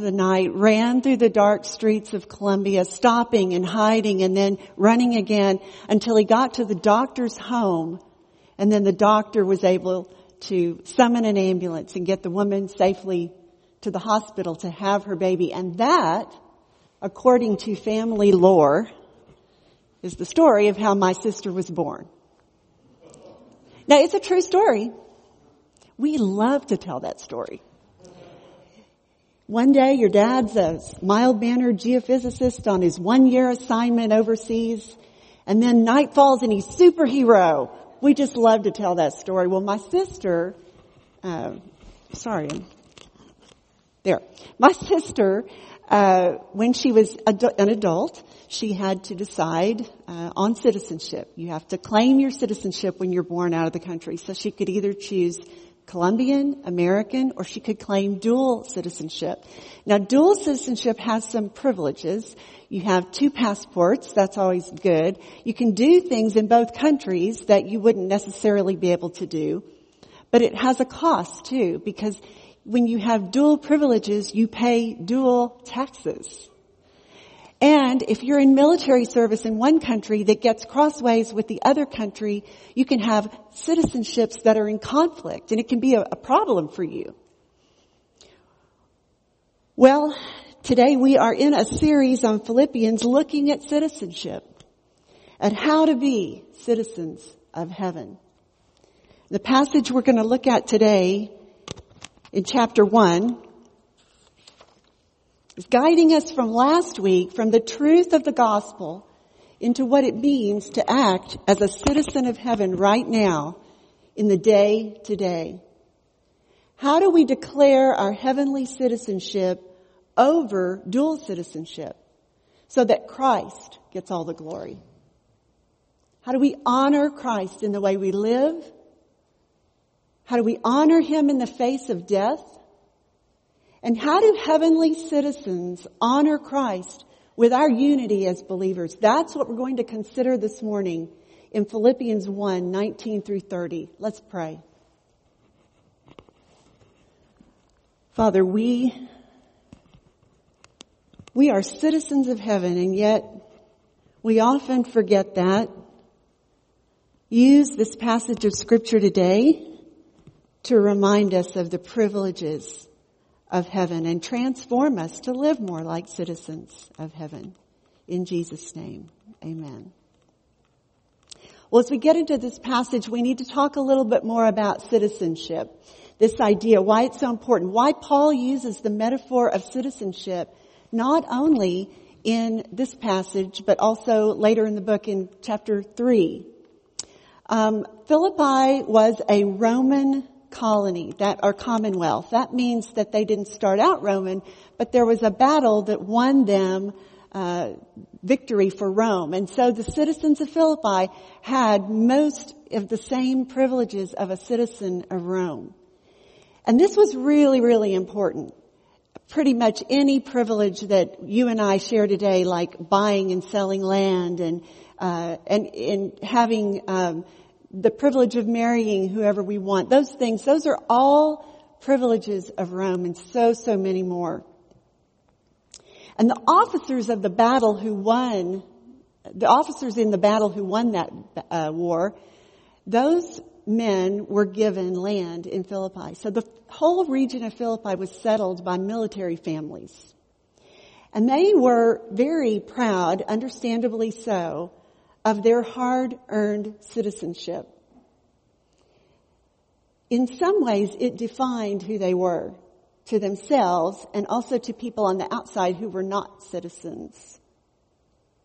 the night, ran through the dark streets of Colombia, stopping and hiding and then running again until he got to the doctor's home. And then the doctor was able to summon an ambulance and get the woman safely to the hospital to have her baby. And that, according to family lore, is the story of how my sister was born. Now it's a true story. We love to tell that story. One day your dad's a mild-mannered geophysicist on his one-year assignment overseas, and then night falls and he's superhero. We just love to tell that story. Well, my sister, uh, sorry, there. My sister, uh, when she was an adult, she had to decide uh, on citizenship. You have to claim your citizenship when you're born out of the country. So she could either choose Colombian, American, or she could claim dual citizenship. Now dual citizenship has some privileges. You have two passports, that's always good. You can do things in both countries that you wouldn't necessarily be able to do. But it has a cost too, because when you have dual privileges, you pay dual taxes. And if you're in military service in one country that gets crossways with the other country, you can have citizenships that are in conflict and it can be a, a problem for you. Well, today we are in a series on Philippians looking at citizenship, at how to be citizens of heaven. The passage we're going to look at today in chapter 1 is guiding us from last week from the truth of the gospel into what it means to act as a citizen of heaven right now in the day today. How do we declare our heavenly citizenship over dual citizenship so that Christ gets all the glory? How do we honor Christ in the way we live? How do we honor Him in the face of death? And how do heavenly citizens honor Christ with our unity as believers? That's what we're going to consider this morning in Philippians 1, 19 through 30. Let's pray. Father, we, we are citizens of heaven and yet we often forget that. Use this passage of scripture today to remind us of the privileges of heaven and transform us to live more like citizens of heaven. In Jesus' name, amen. Well, as we get into this passage, we need to talk a little bit more about citizenship. This idea, why it's so important, why Paul uses the metaphor of citizenship, not only in this passage, but also later in the book in chapter 3. Um, Philippi was a Roman colony, that or commonwealth. That means that they didn't start out Roman, but there was a battle that won them uh, victory for Rome. And so the citizens of Philippi had most of the same privileges of a citizen of Rome. And this was really, really important. Pretty much any privilege that you and I share today, like buying and selling land and uh, and, and having um, the privilege of marrying whoever we want. Those things, those are all privileges of Rome and so, so many more. And the officers of the battle who won, the officers in the battle who won that uh, war, those men were given land in Philippi. So the whole region of Philippi was settled by military families. And they were very proud, understandably so, of their hard earned citizenship. In some ways, it defined who they were to themselves and also to people on the outside who were not citizens.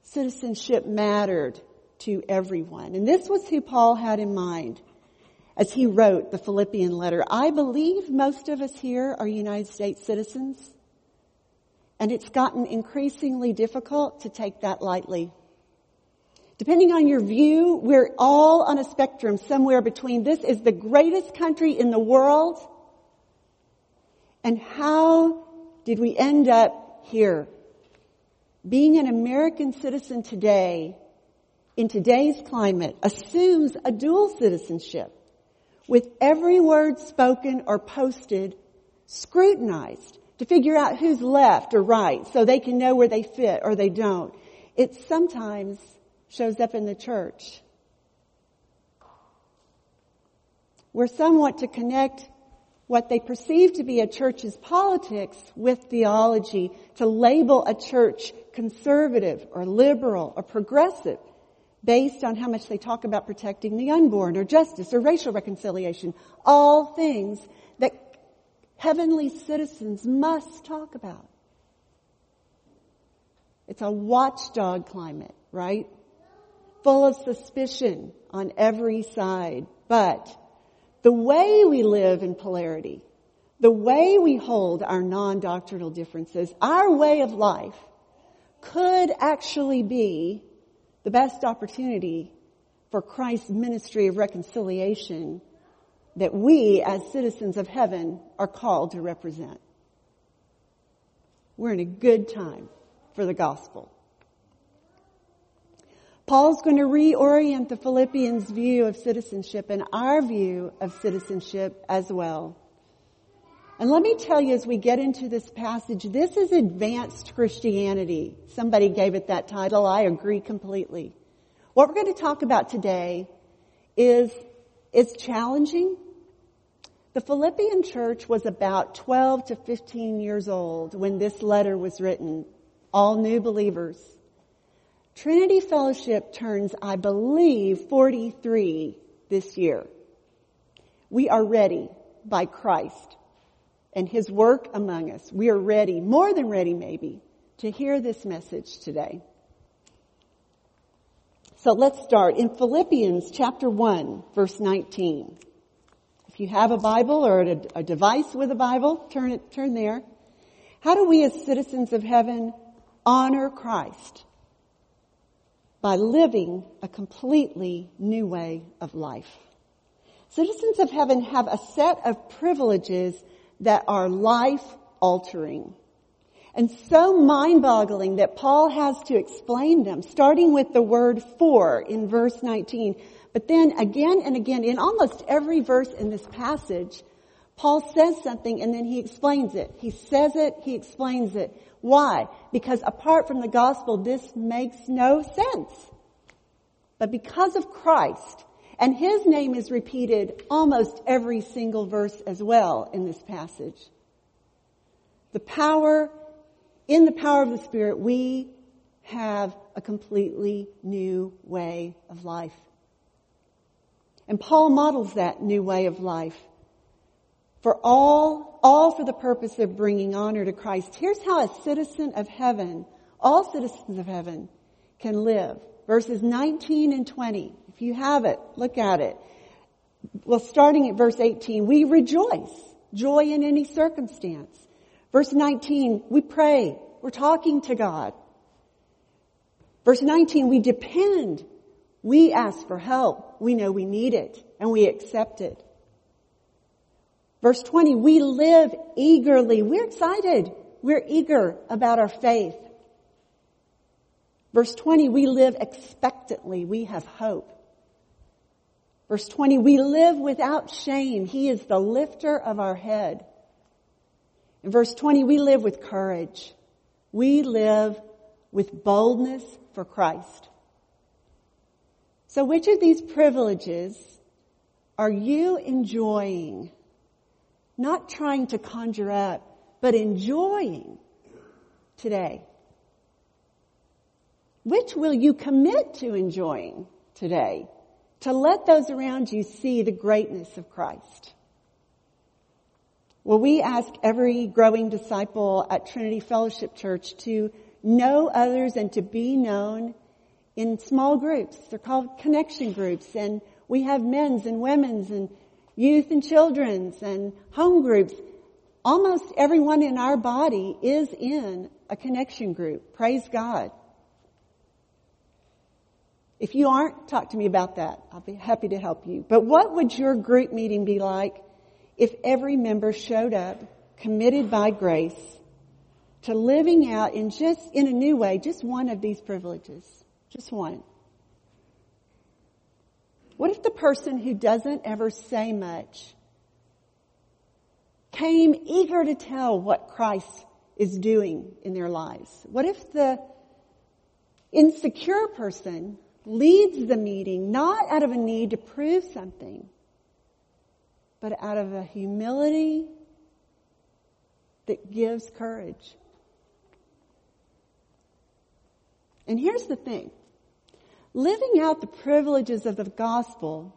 Citizenship mattered to everyone. And this was who Paul had in mind as he wrote the Philippian letter. I believe most of us here are United States citizens. And it's gotten increasingly difficult to take that lightly. Depending on your view, we're all on a spectrum somewhere between this is the greatest country in the world and how did we end up here? Being an American citizen today, in today's climate, assumes a dual citizenship with every word spoken or posted scrutinized, to figure out who's left or right so they can know where they fit or they don't. It sometimes shows up in the church. Where some want to connect what they perceive to be a church's politics with theology to label a church conservative or liberal or progressive based on how much they talk about protecting the unborn or justice or racial reconciliation. All things that heavenly citizens must talk about. It's a watchdog climate, right? Full of suspicion on every side. But the way we live in polarity, the way we hold our non-doctrinal differences, our way of life could actually be the best opportunity for Christ's ministry of reconciliation that we as citizens of heaven are called to represent. We're in a good time for the gospel. Paul's going to reorient the Philippians' view of citizenship and our view of citizenship as well. And let me tell you as we get into this passage, this is advanced Christianity. Somebody gave it that title. I agree completely. What we're going to talk about today is, is challenging. The Philippian church was about 12 to 15 years old when this letter was written. All new believers. Trinity Fellowship turns, I believe, 43 this year. We are ready by Christ and His work among us. We are ready, more than ready maybe, to hear this message today. So let's start in Philippians chapter 1 verse 19. If you have a Bible or a, a device with a Bible, turn it, turn there. How do we as citizens of heaven honor Christ? By living a completely new way of life. Citizens of heaven have a set of privileges that are life altering and so mind boggling that Paul has to explain them, starting with the word for in verse 19. But then again and again in almost every verse in this passage, Paul says something and then he explains it. He says it, he explains it. Why? Because apart from the gospel, this makes no sense. But because of Christ, and his name is repeated almost every single verse as well in this passage. The power, in the power of the Spirit, we have a completely new way of life. And Paul models that new way of life for all, all for the purpose of bringing honor to Christ. Here's how a citizen of heaven, all citizens of heaven, can live. Verses 19 and 20. If you have it, look at it. Well, starting at verse 18, we rejoice. Joy in any circumstance. Verse 19, we pray. We're talking to God. Verse 19, we depend. We ask for help. We know we need it and we accept it. Verse 20, we live eagerly. We're excited. We're eager about our faith. Verse 20, we live expectantly. We have hope. Verse 20, we live without shame. He is the lifter of our head. In verse 20, we live with courage. We live with boldness for Christ. So which of these privileges are you enjoying not trying to conjure up, but enjoying today. Which will you commit to enjoying today to let those around you see the greatness of Christ? Well, we ask every growing disciple at Trinity Fellowship Church to know others and to be known in small groups. They're called connection groups and we have men's and women's and youth and children's and home groups. Almost everyone in our body is in a connection group. Praise God. If you aren't, talk to me about that. I'll be happy to help you. But what would your group meeting be like if every member showed up committed by grace to living out in just, in a new way, just one of these privileges? Just one. What if the person who doesn't ever say much came eager to tell what Christ is doing in their lives? What if the insecure person leads the meeting not out of a need to prove something, but out of a humility that gives courage? And here's the thing. Living out the privileges of the gospel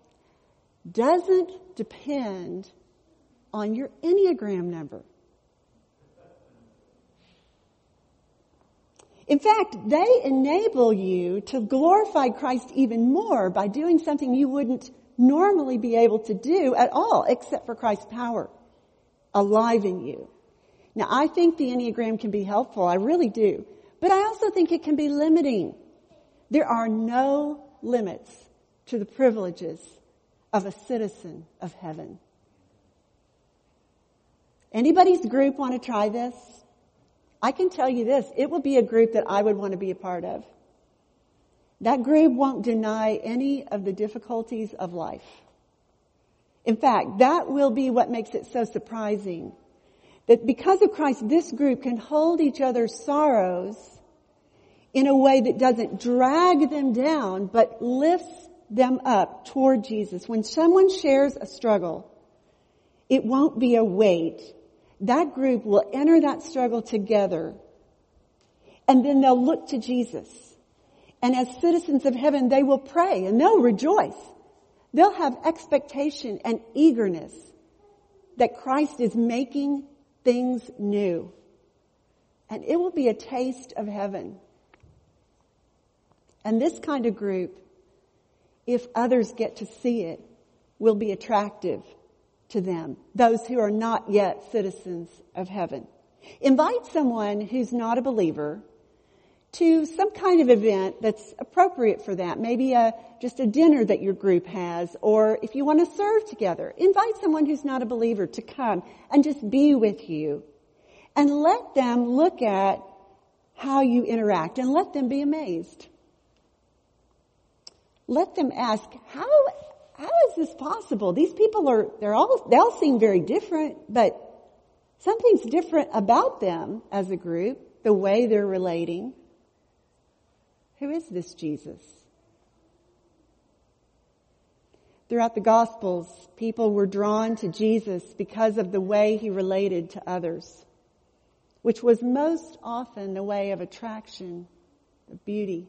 doesn't depend on your Enneagram number. In fact, they enable you to glorify Christ even more by doing something you wouldn't normally be able to do at all except for Christ's power alive in you. Now I think the Enneagram can be helpful. I really do. But I also think it can be limiting. There are no limits to the privileges of a citizen of heaven. Anybody's group want to try this? I can tell you this, it will be a group that I would want to be a part of. That group won't deny any of the difficulties of life. In fact, that will be what makes it so surprising. That because of Christ, this group can hold each other's sorrows in a way that doesn't drag them down, but lifts them up toward Jesus. When someone shares a struggle, it won't be a weight. That group will enter that struggle together and then they'll look to Jesus. And as citizens of heaven, they will pray and they'll rejoice. They'll have expectation and eagerness that Christ is making things new. And it will be a taste of heaven. And this kind of group, if others get to see it, will be attractive to them, those who are not yet citizens of heaven. Invite someone who's not a believer to some kind of event that's appropriate for that. Maybe a, just a dinner that your group has, or if you want to serve together, invite someone who's not a believer to come and just be with you. And let them look at how you interact and let them be amazed let them ask, how, how is this possible? These people are, they're all, they all seem very different, but something's different about them as a group, the way they're relating. Who is this Jesus? Throughout the Gospels, people were drawn to Jesus because of the way he related to others, which was most often the way of attraction, of beauty.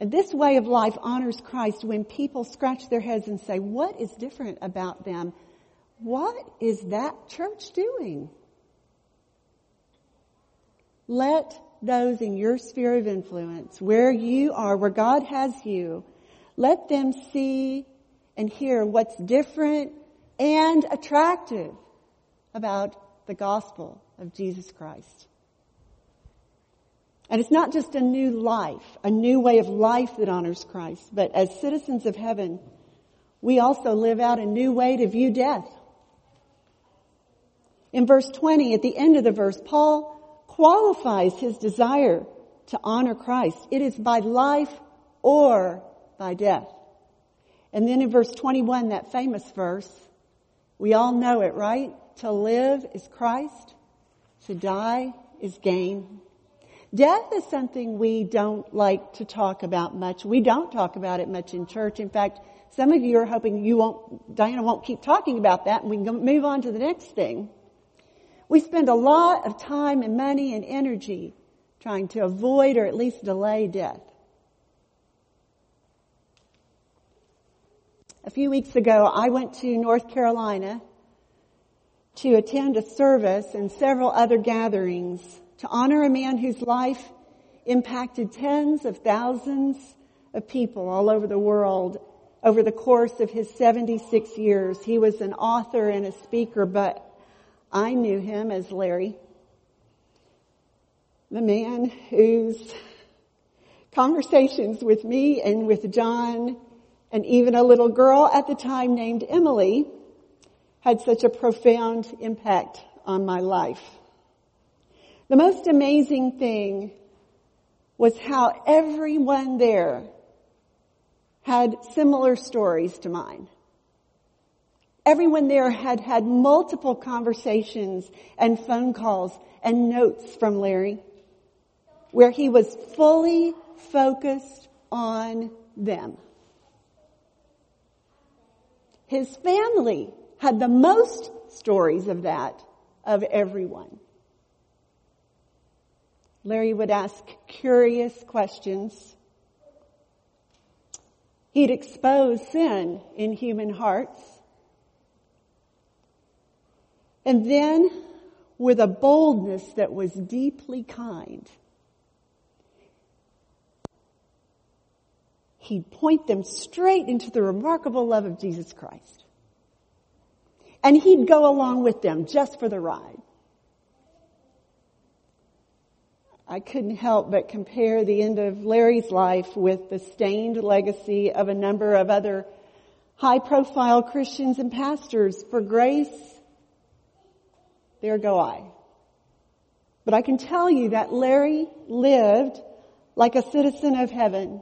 This way of life honors Christ when people scratch their heads and say, what is different about them? What is that church doing? Let those in your sphere of influence, where you are, where God has you, let them see and hear what's different and attractive about the gospel of Jesus Christ. And it's not just a new life, a new way of life that honors Christ, but as citizens of heaven, we also live out a new way to view death. In verse 20, at the end of the verse, Paul qualifies his desire to honor Christ. It is by life or by death. And then in verse 21, that famous verse, we all know it, right? To live is Christ, to die is gain. Death is something we don't like to talk about much. We don't talk about it much in church. In fact, some of you are hoping you won't, Diana won't keep talking about that and we can move on to the next thing. We spend a lot of time and money and energy trying to avoid or at least delay death. A few weeks ago, I went to North Carolina to attend a service and several other gatherings to honor a man whose life impacted tens of thousands of people all over the world over the course of his 76 years. He was an author and a speaker, but I knew him as Larry, the man whose conversations with me and with John and even a little girl at the time named Emily had such a profound impact on my life. The most amazing thing was how everyone there had similar stories to mine. Everyone there had had multiple conversations and phone calls and notes from Larry where he was fully focused on them. His family had the most stories of that of everyone. Larry would ask curious questions. He'd expose sin in human hearts. And then, with a boldness that was deeply kind, he'd point them straight into the remarkable love of Jesus Christ. And he'd go along with them just for the ride. I couldn't help but compare the end of Larry's life with the stained legacy of a number of other high profile Christians and pastors. For grace, there go I. But I can tell you that Larry lived like a citizen of heaven.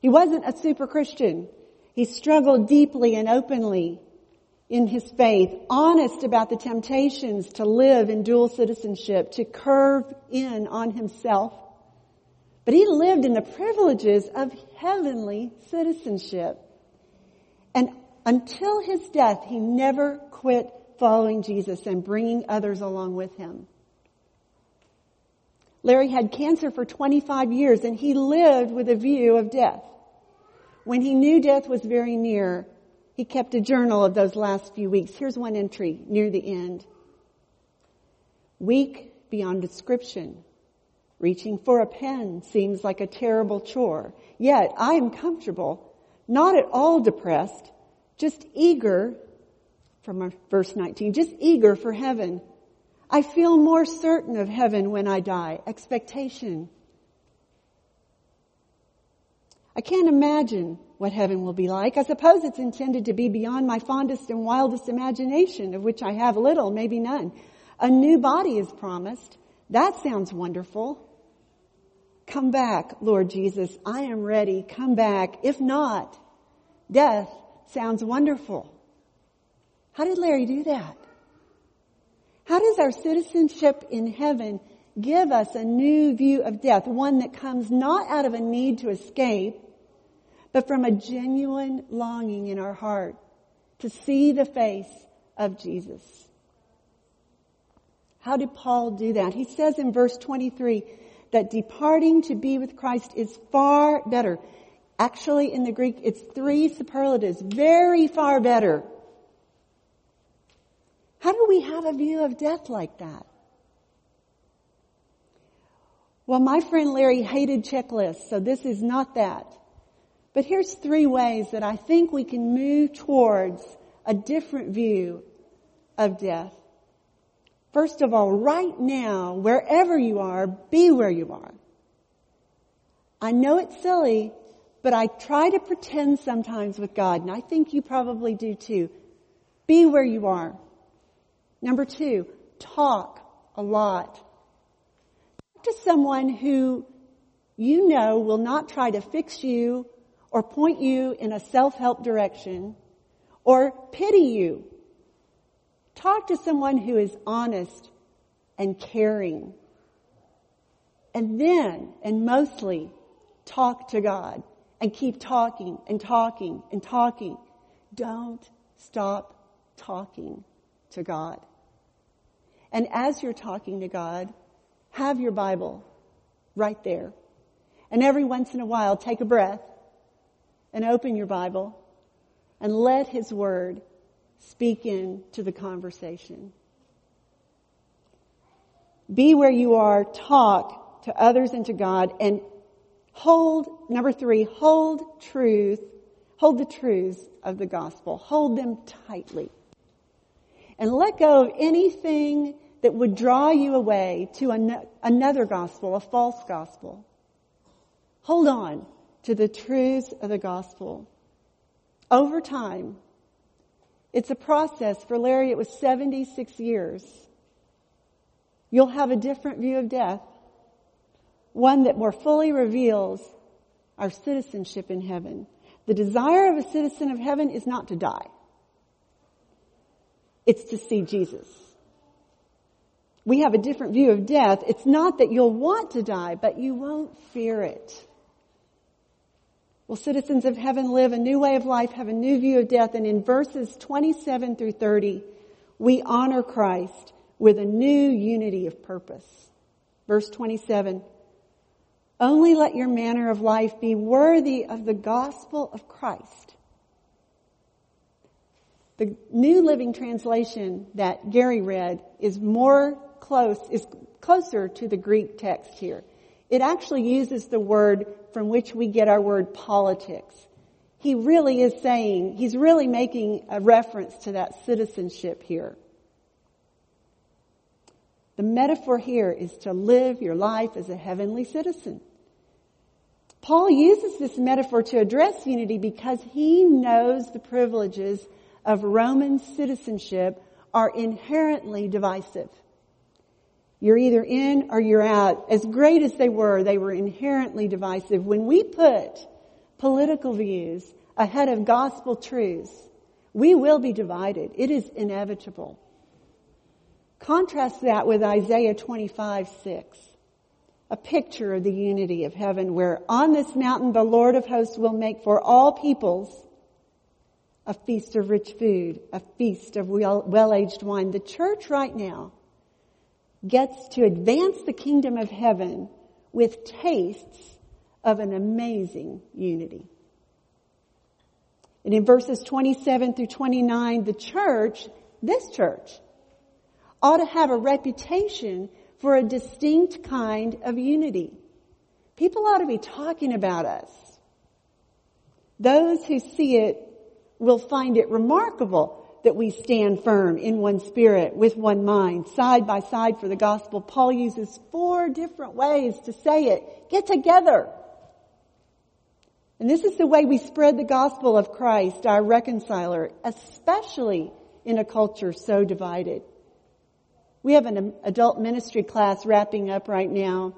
He wasn't a super Christian. He struggled deeply and openly in his faith, honest about the temptations to live in dual citizenship, to curve in on himself. But he lived in the privileges of heavenly citizenship. And until his death, he never quit following Jesus and bringing others along with him. Larry had cancer for 25 years and he lived with a view of death. When he knew death was very near, he kept a journal of those last few weeks. Here's one entry near the end. Weak beyond description. Reaching for a pen seems like a terrible chore. Yet I am comfortable, not at all depressed, just eager, from verse 19, just eager for heaven. I feel more certain of heaven when I die. Expectation. I can't imagine what heaven will be like. I suppose it's intended to be beyond my fondest and wildest imagination, of which I have little, maybe none. A new body is promised. That sounds wonderful. Come back, Lord Jesus. I am ready. Come back. If not, death sounds wonderful. How did Larry do that? How does our citizenship in heaven give us a new view of death, one that comes not out of a need to escape, but from a genuine longing in our heart to see the face of Jesus. How did Paul do that? He says in verse 23 that departing to be with Christ is far better. Actually, in the Greek, it's three superlatives. Very far better. How do we have a view of death like that? Well, my friend Larry hated checklists, so this is not that. But here's three ways that I think we can move towards a different view of death. First of all, right now, wherever you are, be where you are. I know it's silly, but I try to pretend sometimes with God, and I think you probably do too. Be where you are. Number two, talk a lot. Talk to someone who you know will not try to fix you or point you in a self-help direction or pity you. Talk to someone who is honest and caring. And then, and mostly, talk to God and keep talking and talking and talking. Don't stop talking to God. And as you're talking to God, have your Bible right there. And every once in a while, take a breath and open your Bible and let His Word speak into the conversation. Be where you are, talk to others and to God, and hold, number three, hold truth, hold the truths of the gospel. Hold them tightly. And let go of anything that would draw you away to an- another gospel, a false gospel. Hold on to the truths of the gospel. Over time, it's a process. For Larry, it was 76 years. You'll have a different view of death, one that more fully reveals our citizenship in heaven. The desire of a citizen of heaven is not to die. It's to see Jesus. We have a different view of death. It's not that you'll want to die, but you won't fear it. Will citizens of heaven live a new way of life, have a new view of death? And in verses 27 through 30, we honor Christ with a new unity of purpose. Verse 27, only let your manner of life be worthy of the gospel of Christ. The New Living Translation that Gary read is more close, is closer to the Greek text here. It actually uses the word from which we get our word politics. He really is saying, he's really making a reference to that citizenship here. The metaphor here is to live your life as a heavenly citizen. Paul uses this metaphor to address unity because he knows the privileges of Roman citizenship are inherently divisive. You're either in or you're out. As great as they were, they were inherently divisive. When we put political views ahead of gospel truths, we will be divided. It is inevitable. Contrast that with Isaiah 25, 6. A picture of the unity of heaven where on this mountain the Lord of hosts will make for all peoples a feast of rich food, a feast of well-aged wine. The church right now gets to advance the kingdom of heaven with tastes of an amazing unity. And in verses 27 through 29, the church, this church, ought to have a reputation for a distinct kind of unity. People ought to be talking about us. Those who see it will find it remarkable that we stand firm in one spirit, with one mind, side by side for the gospel. Paul uses four different ways to say it. Get together. And this is the way we spread the gospel of Christ, our reconciler, especially in a culture so divided. We have an adult ministry class wrapping up right now.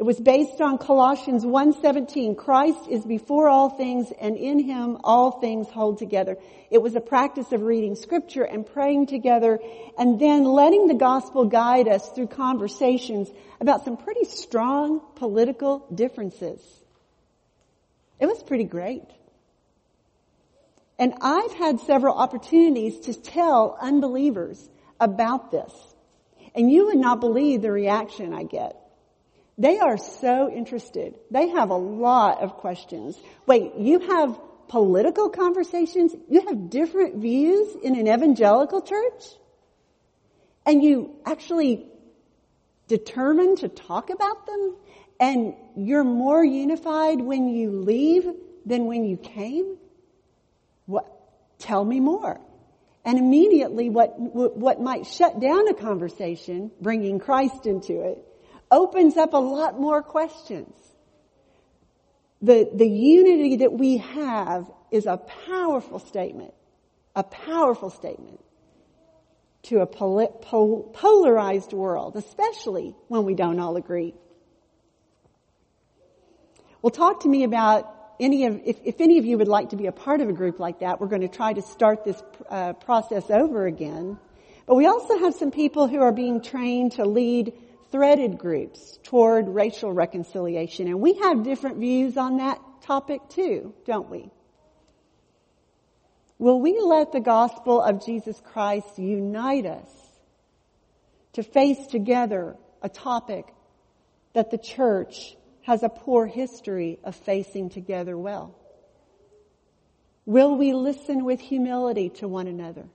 It was based on Colossians 1:17. Christ is before all things and in him all things hold together. It was a practice of reading scripture and praying together and then letting the gospel guide us through conversations about some pretty strong political differences. It was pretty great. And I've had several opportunities to tell unbelievers about this. And you would not believe the reaction I get. They are so interested. They have a lot of questions. Wait, you have political conversations? You have different views in an evangelical church? And you actually determine to talk about them? And you're more unified when you leave than when you came? What? Tell me more. And immediately what, what might shut down a conversation, bringing Christ into it, opens up a lot more questions. The, the unity that we have is a powerful statement, a powerful statement to a pol- pol- polarized world, especially when we don't all agree. Well, talk to me about any of, if, if, any of you would like to be a part of a group like that, we're going to try to start this uh, process over again. But we also have some people who are being trained to lead threaded groups toward racial reconciliation. And we have different views on that topic too, don't we? Will we let the gospel of Jesus Christ unite us to face together a topic that the church has a poor history of facing together well? Will we listen with humility to one another?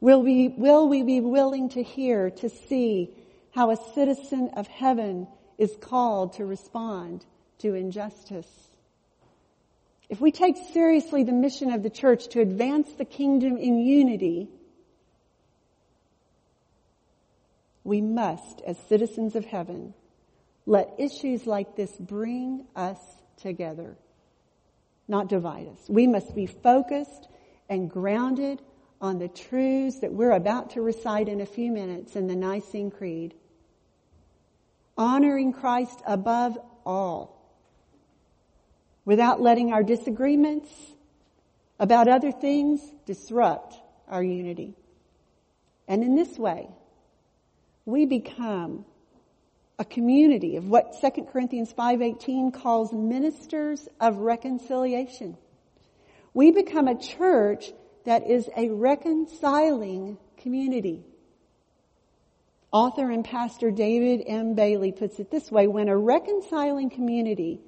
Will we, will we be willing to hear, to see how a citizen of heaven is called to respond to injustice? If we take seriously the mission of the church to advance the kingdom in unity, we must, as citizens of heaven, let issues like this bring us together, not divide us. We must be focused and grounded on the truths that we're about to recite in a few minutes in the Nicene Creed. Honoring Christ above all, without letting our disagreements about other things disrupt our unity. And in this way, we become a community of what 2 Corinthians 5:18 calls ministers of reconciliation. We become a church that is a reconciling community. Author and pastor David M. Bailey puts it this way, when a reconciling community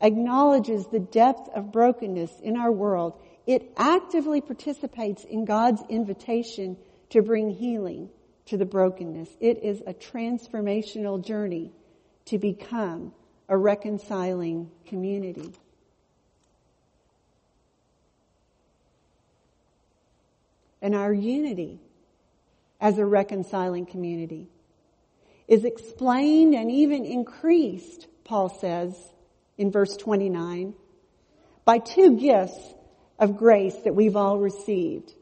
acknowledges the depth of brokenness in our world, it actively participates in God's invitation to bring healing to the brokenness. It is a transformational journey to become a reconciling community. And our unity as a reconciling community is explained and even increased, Paul says in verse 29, by two gifts of grace that we've all received.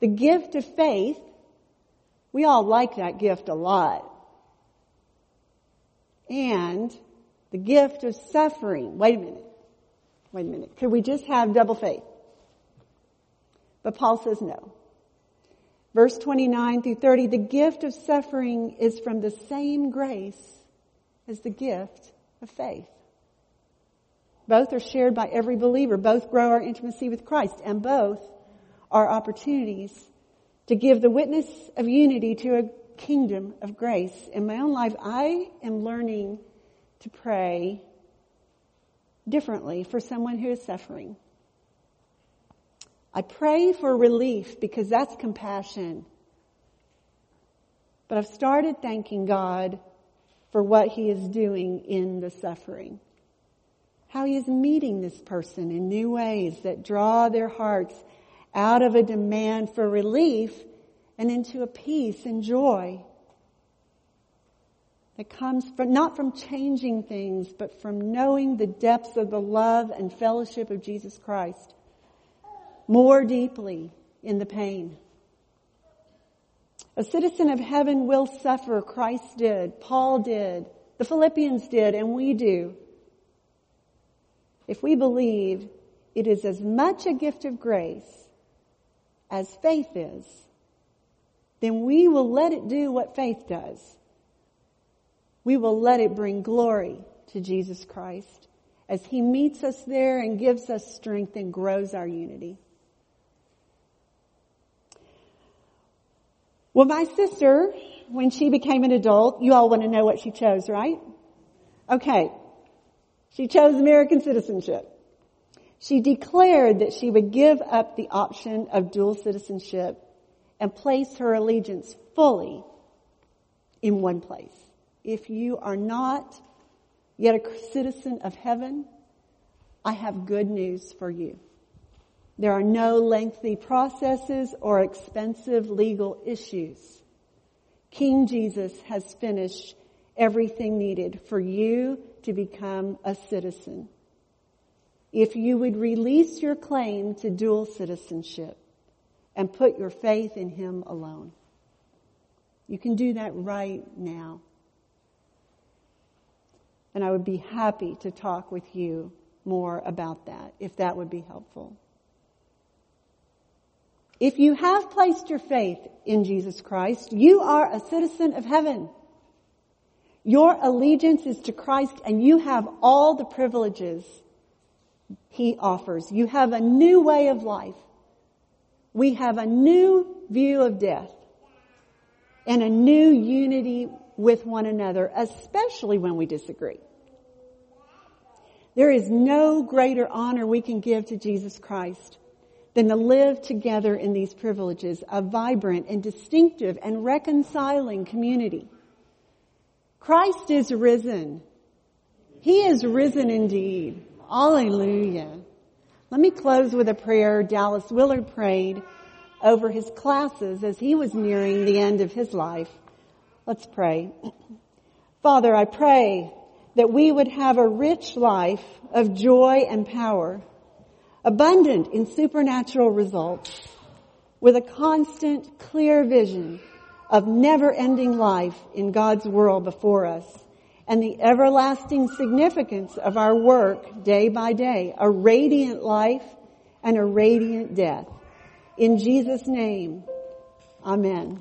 The gift of faith, we all like that gift a lot. And the gift of suffering. Wait a minute. Wait a minute. Could we just have double faith? But Paul says no. Verse 29 through 30, the gift of suffering is from the same grace as the gift of faith. Both are shared by every believer. Both grow our intimacy with Christ and both are opportunities to give the witness of unity to a kingdom of grace. In my own life, I am learning to pray differently for someone who is suffering. I pray for relief because that's compassion. But I've started thanking God for what He is doing in the suffering. How He is meeting this person in new ways that draw their hearts out of a demand for relief and into a peace and joy that comes from, not from changing things, but from knowing the depths of the love and fellowship of Jesus Christ more deeply in the pain. A citizen of heaven will suffer. Christ did. Paul did. The Philippians did, and we do. If we believe it is as much a gift of grace as faith is, then we will let it do what faith does. We will let it bring glory to Jesus Christ as He meets us there and gives us strength and grows our unity. Well, my sister, when she became an adult, you all want to know what she chose, right? Okay. She chose American citizenship. She declared that she would give up the option of dual citizenship and place her allegiance fully in one place. If you are not yet a citizen of heaven, I have good news for you. There are no lengthy processes or expensive legal issues. King Jesus has finished everything needed for you to become a citizen. If you would release your claim to dual citizenship and put your faith in Him alone, you can do that right now. And I would be happy to talk with you more about that if that would be helpful. If you have placed your faith in Jesus Christ, you are a citizen of heaven. Your allegiance is to Christ and you have all the privileges He offers. You have a new way of life. We have a new view of death and a new unity with one another, especially when we disagree. There is no greater honor we can give to Jesus Christ than to live together in these privileges, a vibrant and distinctive and reconciling community. Christ is risen. He is risen indeed. Hallelujah. Let me close with a prayer Dallas Willard prayed over his classes as he was nearing the end of his life. Let's pray. Father, I pray that we would have a rich life of joy and power abundant in supernatural results, with a constant, clear vision of never-ending life in God's world before us, and the everlasting significance of our work day by day, a radiant life and a radiant death. In Jesus' name, amen.